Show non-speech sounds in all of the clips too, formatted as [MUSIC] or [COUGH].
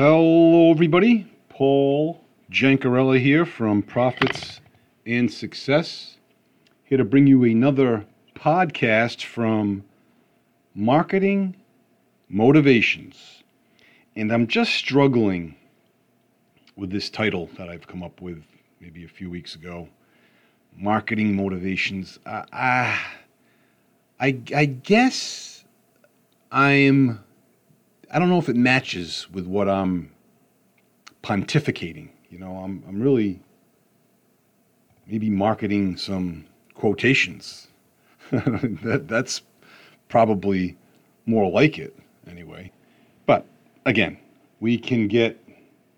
Hello, everybody. Paul Jancarella here from Profits and Success. Here to bring you another podcast from Marketing Motivations. And I'm just struggling with this title that I've come up with maybe a few weeks ago Marketing Motivations. Uh, uh, I, I guess I'm I don't know if it matches with what I'm pontificating. You know, I'm I'm really maybe marketing some quotations. [LAUGHS] that that's probably more like it anyway. But again, we can get,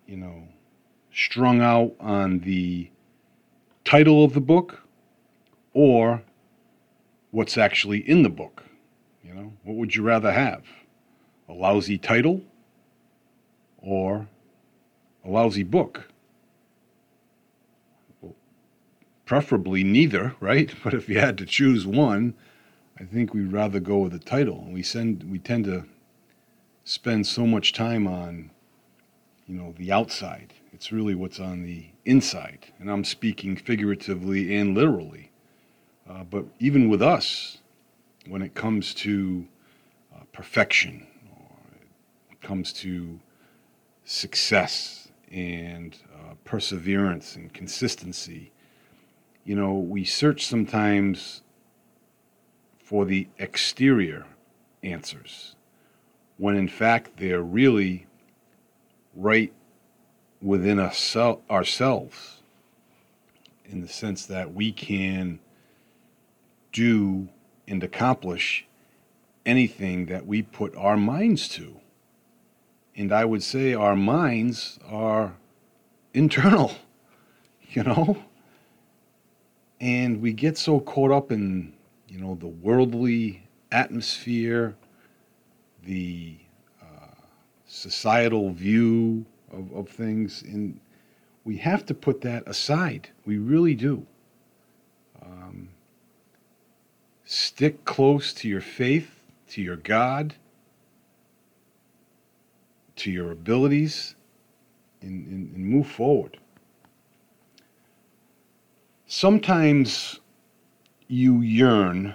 you know, strung out on the title of the book or what's actually in the book. You know, what would you rather have? A lousy title or a lousy book. Preferably neither, right? [LAUGHS] But if you had to choose one, I think we'd rather go with the title. We send we tend to spend so much time on you know the outside. It's really what's on the inside, and I'm speaking figuratively and literally. Uh, but even with us, when it comes to uh, perfection comes to success and uh, perseverance and consistency, you know, we search sometimes for the exterior answers when in fact they're really right within us, ourselves in the sense that we can do and accomplish anything that we put our minds to. And I would say our minds are internal, [LAUGHS] you know? And we get so caught up in, you know, the worldly atmosphere, the uh, societal view of, of things, and we have to put that aside. We really do. Um, stick close to your faith, to your God to your abilities and, and, and move forward. Sometimes you yearn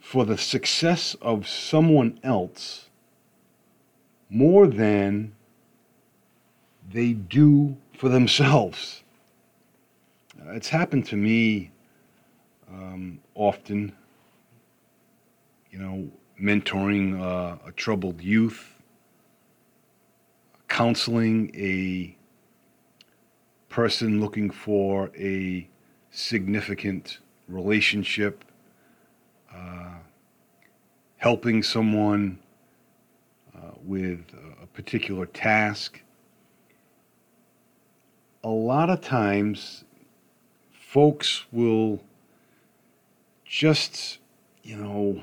for the success of someone else more than they do for themselves. It's happened to me um, often, you know, mentoring uh, a troubled youth counseling a person looking for a significant relationship, uh, helping someone uh, with a particular task. A lot of times, folks will just, you know,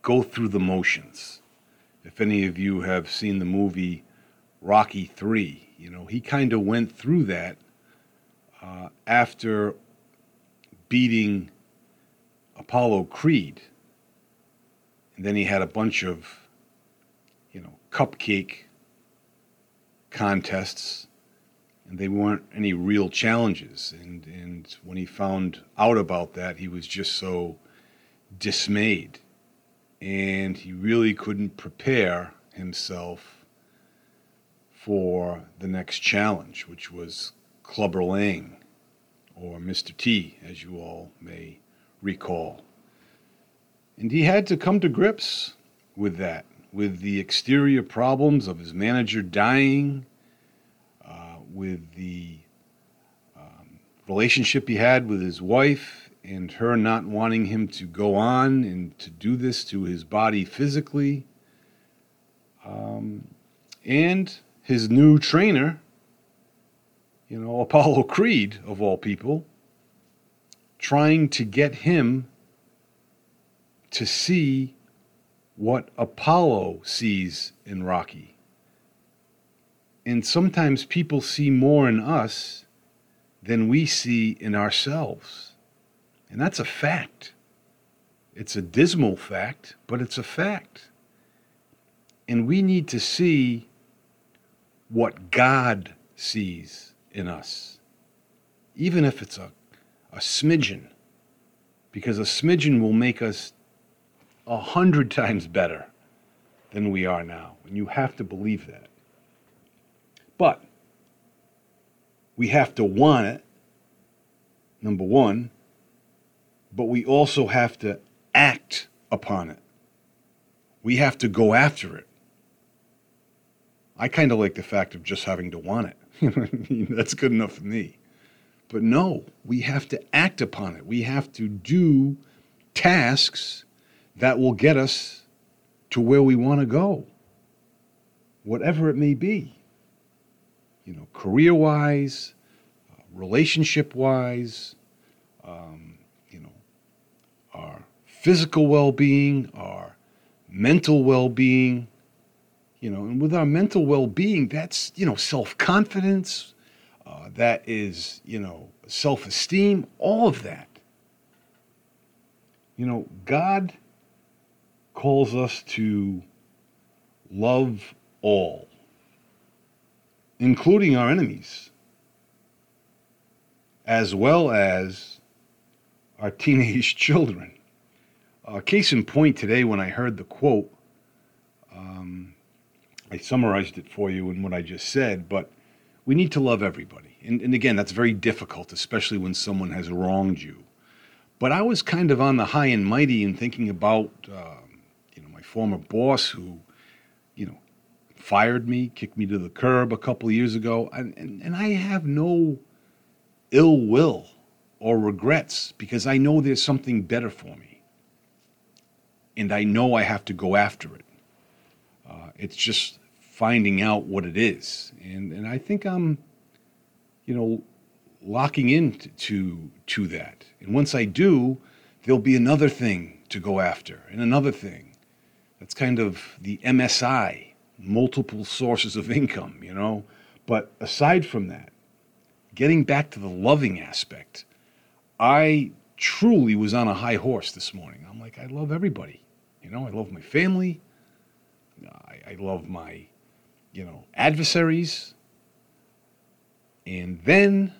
go through the motions. If any of you have seen the movie Rocky 3. You know, he kind of went through that uh, after beating Apollo Creed. And then he had a bunch of, you know, cupcake contests, and they weren't any real challenges. And, and when he found out about that, he was just so dismayed. And he really couldn't prepare himself for the next challenge, which was Clubber Lang, or Mr. T, as you all may recall. And he had to come to grips with that, with the exterior problems of his manager dying, uh, with the um, relationship he had with his wife, and her not wanting him to go on and to do this to his body physically. Um, and his new trainer, you know, [LAUGHS] Apollo Creed, of all people, trying to get him to see what Apollo sees in Rocky. And sometimes people see more in us than we see in ourselves. And that's a fact. It's a dismal fact, but it's a fact. And we need to see what God sees in us, even if it's a, a smidgen, because a smidgen will make us a hundred [LAUGHS] times better than we are now. And you have to believe that. But we have to want it, number one, but we also have to act upon it. We have to go after it. I kind of like the fact of just having to want it. [LAUGHS] That's good enough for me. But no, we have to act upon it. We have to do tasks that will get us to where we want to go, whatever it may be. You know, career wise, uh, relationship wise, um, our physical well being, our mental well being. You know, and with our mental well being, that's, you know, self confidence, uh, that is, you know, self esteem, all of that. You know, God calls us to love all, including our enemies, as well as our teenage [LAUGHS] children. Uh, case in point, today when I heard the quote, um, I summarized it for you in what I just said, but we need to love everybody. And, and again, that's very difficult, especially when someone has wronged you. But I was kind of on the high and mighty and thinking about uh, former boss who, you know, fired me, kicked me to the curb a couple years ago. And, and, and I have no ill will or regrets because I know there's something better for me. And I know I have to go after it. Uh, it's just finding out what it is. And, and I think I'm, you know, locking into to, to that. And once I do, there'll be another thing to go after and another thing that's kind of the MSI, multiple sources of income, you know. But aside from that, getting back to the loving aspect, I truly was on a high horse this morning. I'm like, I love everybody. You know, I love my family. I, I love my, you know, adversaries. And then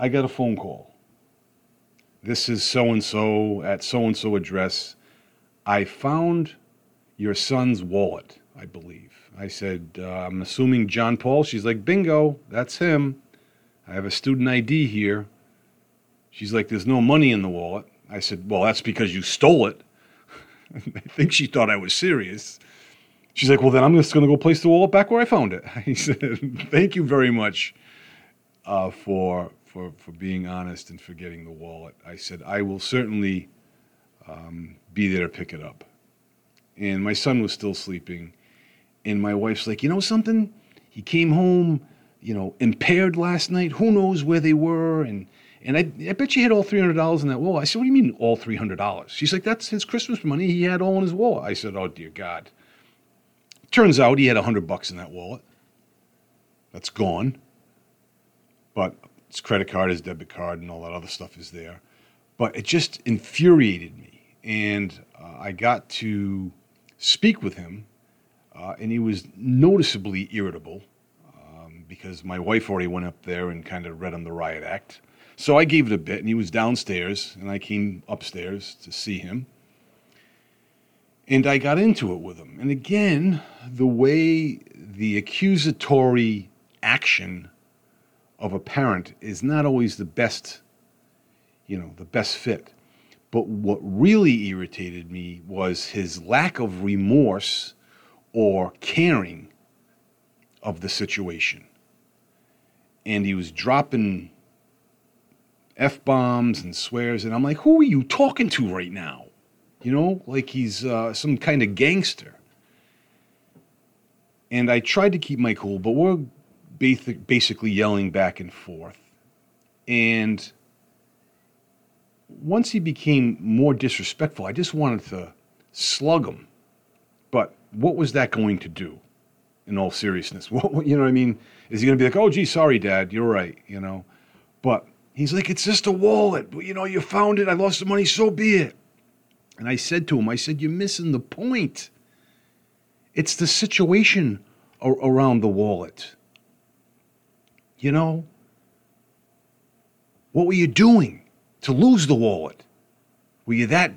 I got a phone call. This is so and so at so and so address. I found your son's wallet, I believe. I said, uh, I'm assuming John Paul. She's like, bingo, that's him. I have a student ID here. She's like, there's no money in the wallet. I said, well, that's because you stole it. [LAUGHS] I think she thought I was serious. She's like, well, then I'm just going to go place the wallet back where I found it. [LAUGHS] I said, thank you very much uh, for, for, for being honest and for getting the wallet. I said, I will certainly um, be there to pick it up and my son was still sleeping. And my wife's like, you know something? He came home, you know, impaired last night. Who knows where they were? And and I, I bet you had all three hundred dollars in that wallet. I said, what do you mean all three hundred dollars? She's like, that's his Christmas money. He had all in his wallet. I said, oh dear God. Turns out he had a hundred bucks in that wallet. That's gone. But his credit card, his debit card, and all that other stuff is there. But it just infuriated me, and uh, I got to speak with him, uh, and he was noticeably irritable because my wife already went up there and kind of read him the riot act. So I gave it a bit, and he was downstairs, and I came upstairs to see him. And I got into it with him. And again, the way the accusatory action of a parent is not always the best, you know, the best fit. But what really irritated me was his lack of remorse or caring of the situation. And he was dropping F bombs and swears. And I'm like, who are you talking to right now? You know, like he's uh, some kind of gangster. And I tried to keep my cool, but we're basically yelling back and forth. And once he became more disrespectful, I just wanted to slug him. But what was that going to do? In all seriousness, [LAUGHS] what, you know what I mean? Is he going to be like, "Oh, gee, sorry, Dad, you're right," you know? But he's like, "It's just a wallet. You know, you found it. I lost the money. So be it." And I said to him, "I said you're missing the point. It's the situation around the wallet. You know? What were you doing to lose the wallet? Were you that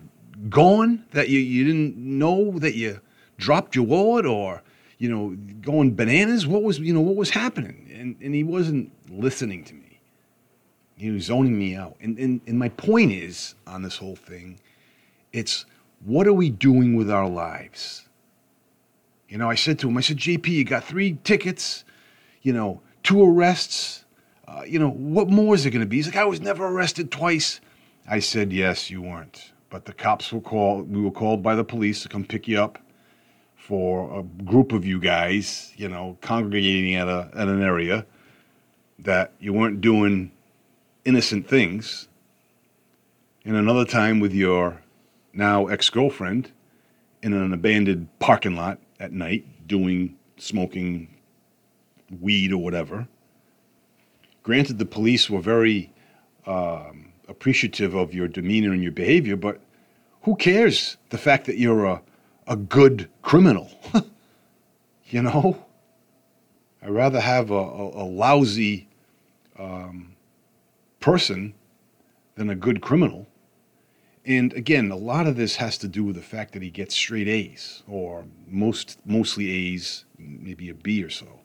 gone that you, you didn't know that you dropped your wallet or, you know, going bananas? What was, you know, what was happening? And, and he wasn't listening to me. He was zoning me out. And, and, and my point is on this whole thing, it's what are we doing with our lives? You know, I said to him, I said, JP, you got three tickets, you know, two arrests. Uh, you know, what more is it going to be? He's like, I was never arrested twice. I said, yes, you weren't. But the cops were called, we were called by the police to come pick you up for a group of you guys, you know, congregating at, a, at an area that you weren't doing innocent things. And another time with your now ex girlfriend in an abandoned parking lot at night doing smoking weed or whatever. Granted, the police were very um, appreciative of your demeanor and your behavior, but who cares the fact that you're a, a good criminal? [LAUGHS] you know? I'd rather have a, a, a lousy um, person than a good criminal. And again, a lot of this has to do with the fact that he gets straight A's, or most mostly A's, maybe a B or so.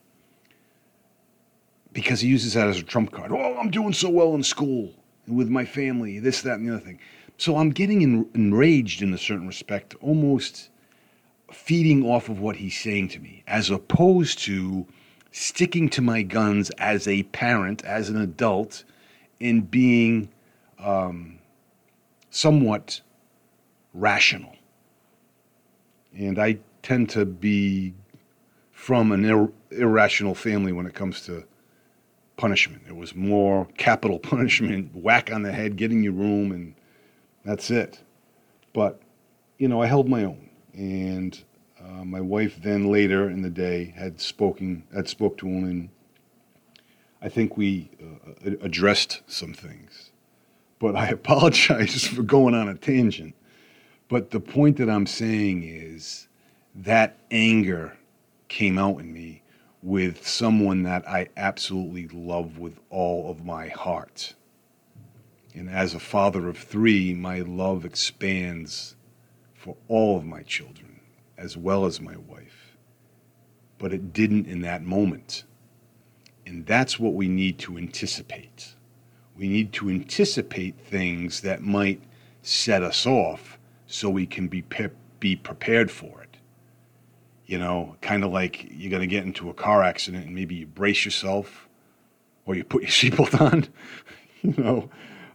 Because he uses that as a trump card. Oh, I'm doing so well in school and with my family, this, that, and the other thing. So I'm getting en- enraged in a certain respect, almost feeding off of what he's saying to me, as opposed to sticking to my guns as a parent, as an adult, and being. Um, somewhat rational. And I tend to be from an ir- irrational family when it comes to punishment. It was more capital [LAUGHS] punishment, whack on the head, get in your room, and that's it. But, you know, I held my own. And uh, my wife then later in the day had spoken, had spoke to him, and I think we uh, addressed some things but I [LAUGHS] apologize for going on a tangent. But the point that I'm saying is that anger came out in me with someone that I absolutely love with all of my heart. And as a father of three, my love expands for all of my children, as well as my wife. But it didn't in that moment. And that's what we need to anticipate. We need to anticipate things that might set us off so we can be, pe- be prepared for it. You know, kind of like you're going to get into a car accident and maybe you brace yourself or you put your [LAUGHS] seatbelt on. [LAUGHS] you know,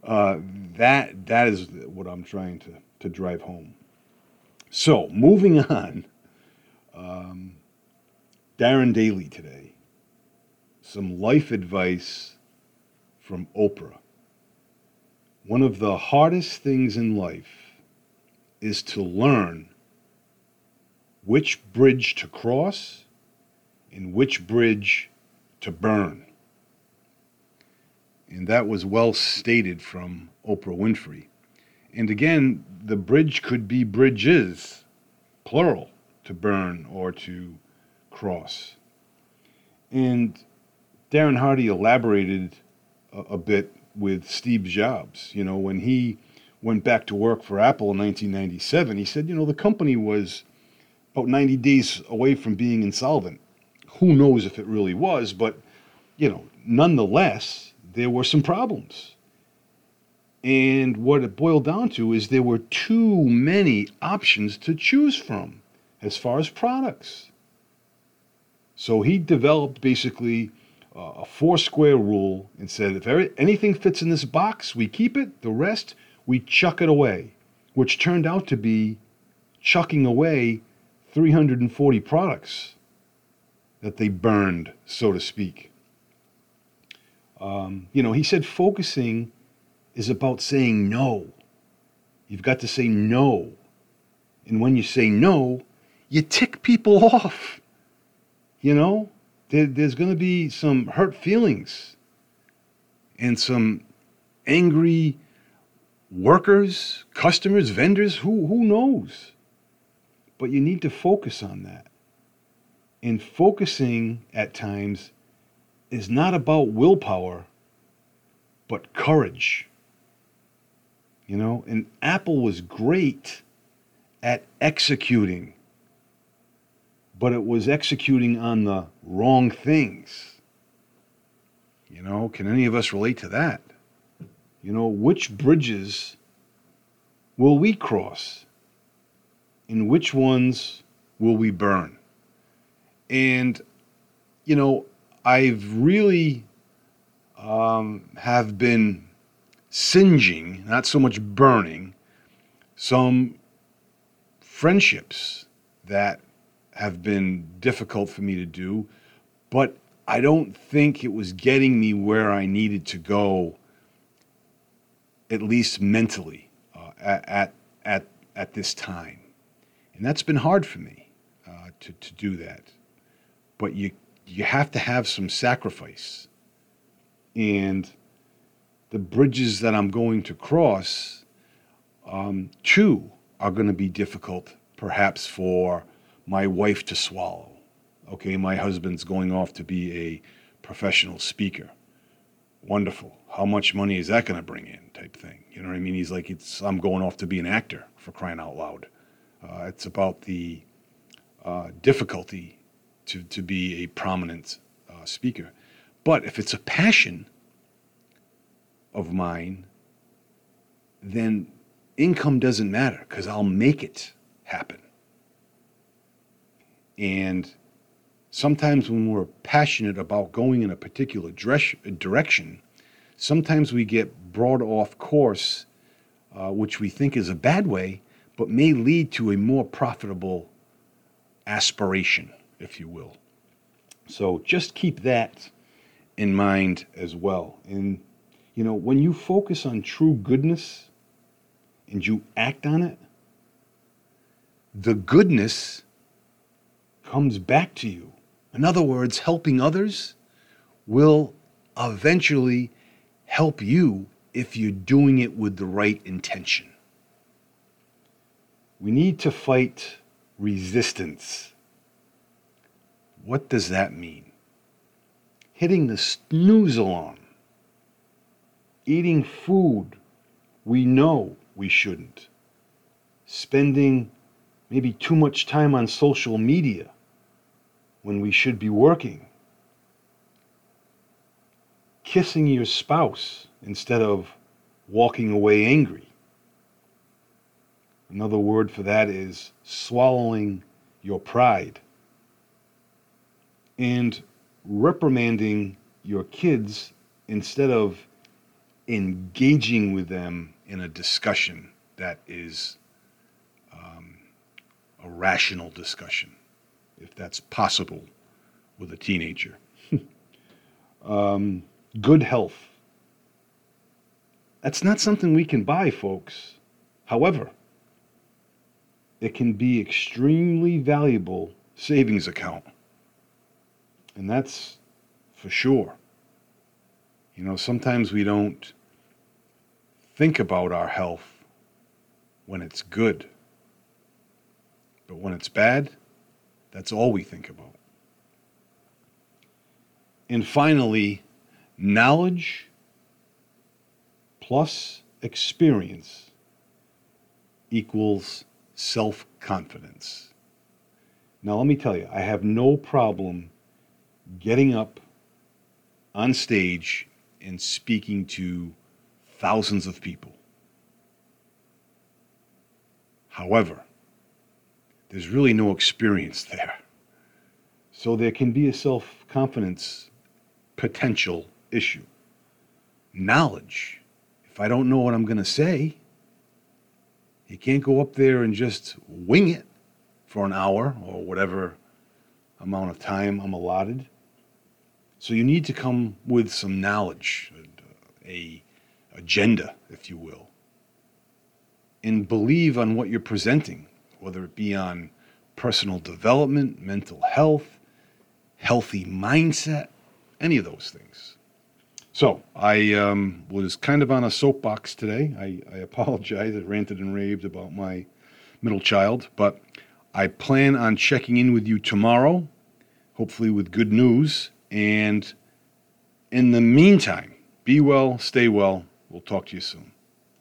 uh, that, that is what I'm trying to, to drive home. So, moving on, um, Darren Daily today. Some life advice from Oprah. One of the hardest things in life is to learn which bridge to cross and which bridge to burn. And that was well stated from Oprah Winfrey. And again, the bridge could be bridges, plural, to burn or to cross. And Darren Hardy elaborated a, a bit with Steve Jobs. You know, when he went back to work for Apple in 1997, he said, you know, the company was about 90 days away from being insolvent. Who knows if it really was, but, you know, nonetheless, there were some problems. And what it boiled down to is there were too many options to choose from as far as products. So he developed basically a four square rule and said if anything fits in this box, we keep it, the rest, we chuck it away, which turned out to be chucking away 340 products that they burned, so to speak. Um, you know, he said focusing is about saying no. You've got to say no. And when you say no, you tick people [LAUGHS] off. You know, there, there's going to be some hurt feelings and some angry workers, customers, vendors, who, who knows? But you need to focus on that. And focusing at times is not about willpower, but courage. You know, and Apple was great at executing, but it was executing on the wrong things. You know, can any of us relate to that? You know, which bridges will we cross? And which ones will we burn? And, you know, I've really um, have been singeing, not so much burning, some friendships that have been difficult for me to do, but I don't think it was getting me where I needed to go, at least mentally, uh, at, at, at this time. And that's been hard for me uh, to, to do that. But you you have to have some sacrifice. And the bridges that I'm going to cross, um, are going to be difficult, perhaps for my wife to swallow. Okay, my husband's going off to be a professional speaker. Wonderful. How much money is that going to bring in? Type thing. You know what I mean? He's like, it's I'm going off to be an actor for crying out loud. Uh, it's about the uh, difficulty to, to be a prominent uh, speaker. But if it's a passion of mine, then income doesn't matter because I'll make it happen. And sometimes when we're passionate about going in a particular direction, sometimes we get brought off course, uh, which we think is a bad way, but may lead to a more profitable aspiration if you will. So just keep that in mind as well. And, you know, when you focus on true goodness and you act on it, the goodness comes back to you. In other words, helping others will eventually help you if you're doing it with the right intention. We need to fight resistance what does that mean? Hitting the snooze alarm, eating food we know we shouldn't, spending maybe too much time on social media when we should be working, kissing your spouse instead of walking away angry. Another word for that is swallowing your pride. And reprimanding your kids instead of engaging with them in a discussion that is um, a rational discussion, if that's possible with a teenager. [LAUGHS] um, good health. That's not something we can buy, folks. However, it can be extremely valuable savings account and that's for sure. You know, sometimes we don't think about our health when it's good. But when it's bad, that's all we think about. And finally, knowledge plus experience equals self confidence. Now, let me tell you, I have no problem getting up on stage and speaking to thousands of people. However, there's really no experience there. So there can be a self confidence potential issue. Knowledge. If I don't know what I'm going to say, you can't go up there and just wing it for an hour or whatever amount of time I'm allotted. So you need to come with some knowledge, a agenda, if you will, and believe on what you're presenting, whether it be on personal development, mental health, healthy mindset, any of those things. So I um, was kind of on a soapbox today. I, I apologize. I ranted and raved about my middle child, but I plan on checking in with you tomorrow, hopefully with good news and in the meantime, be well, stay well. We'll talk to you soon.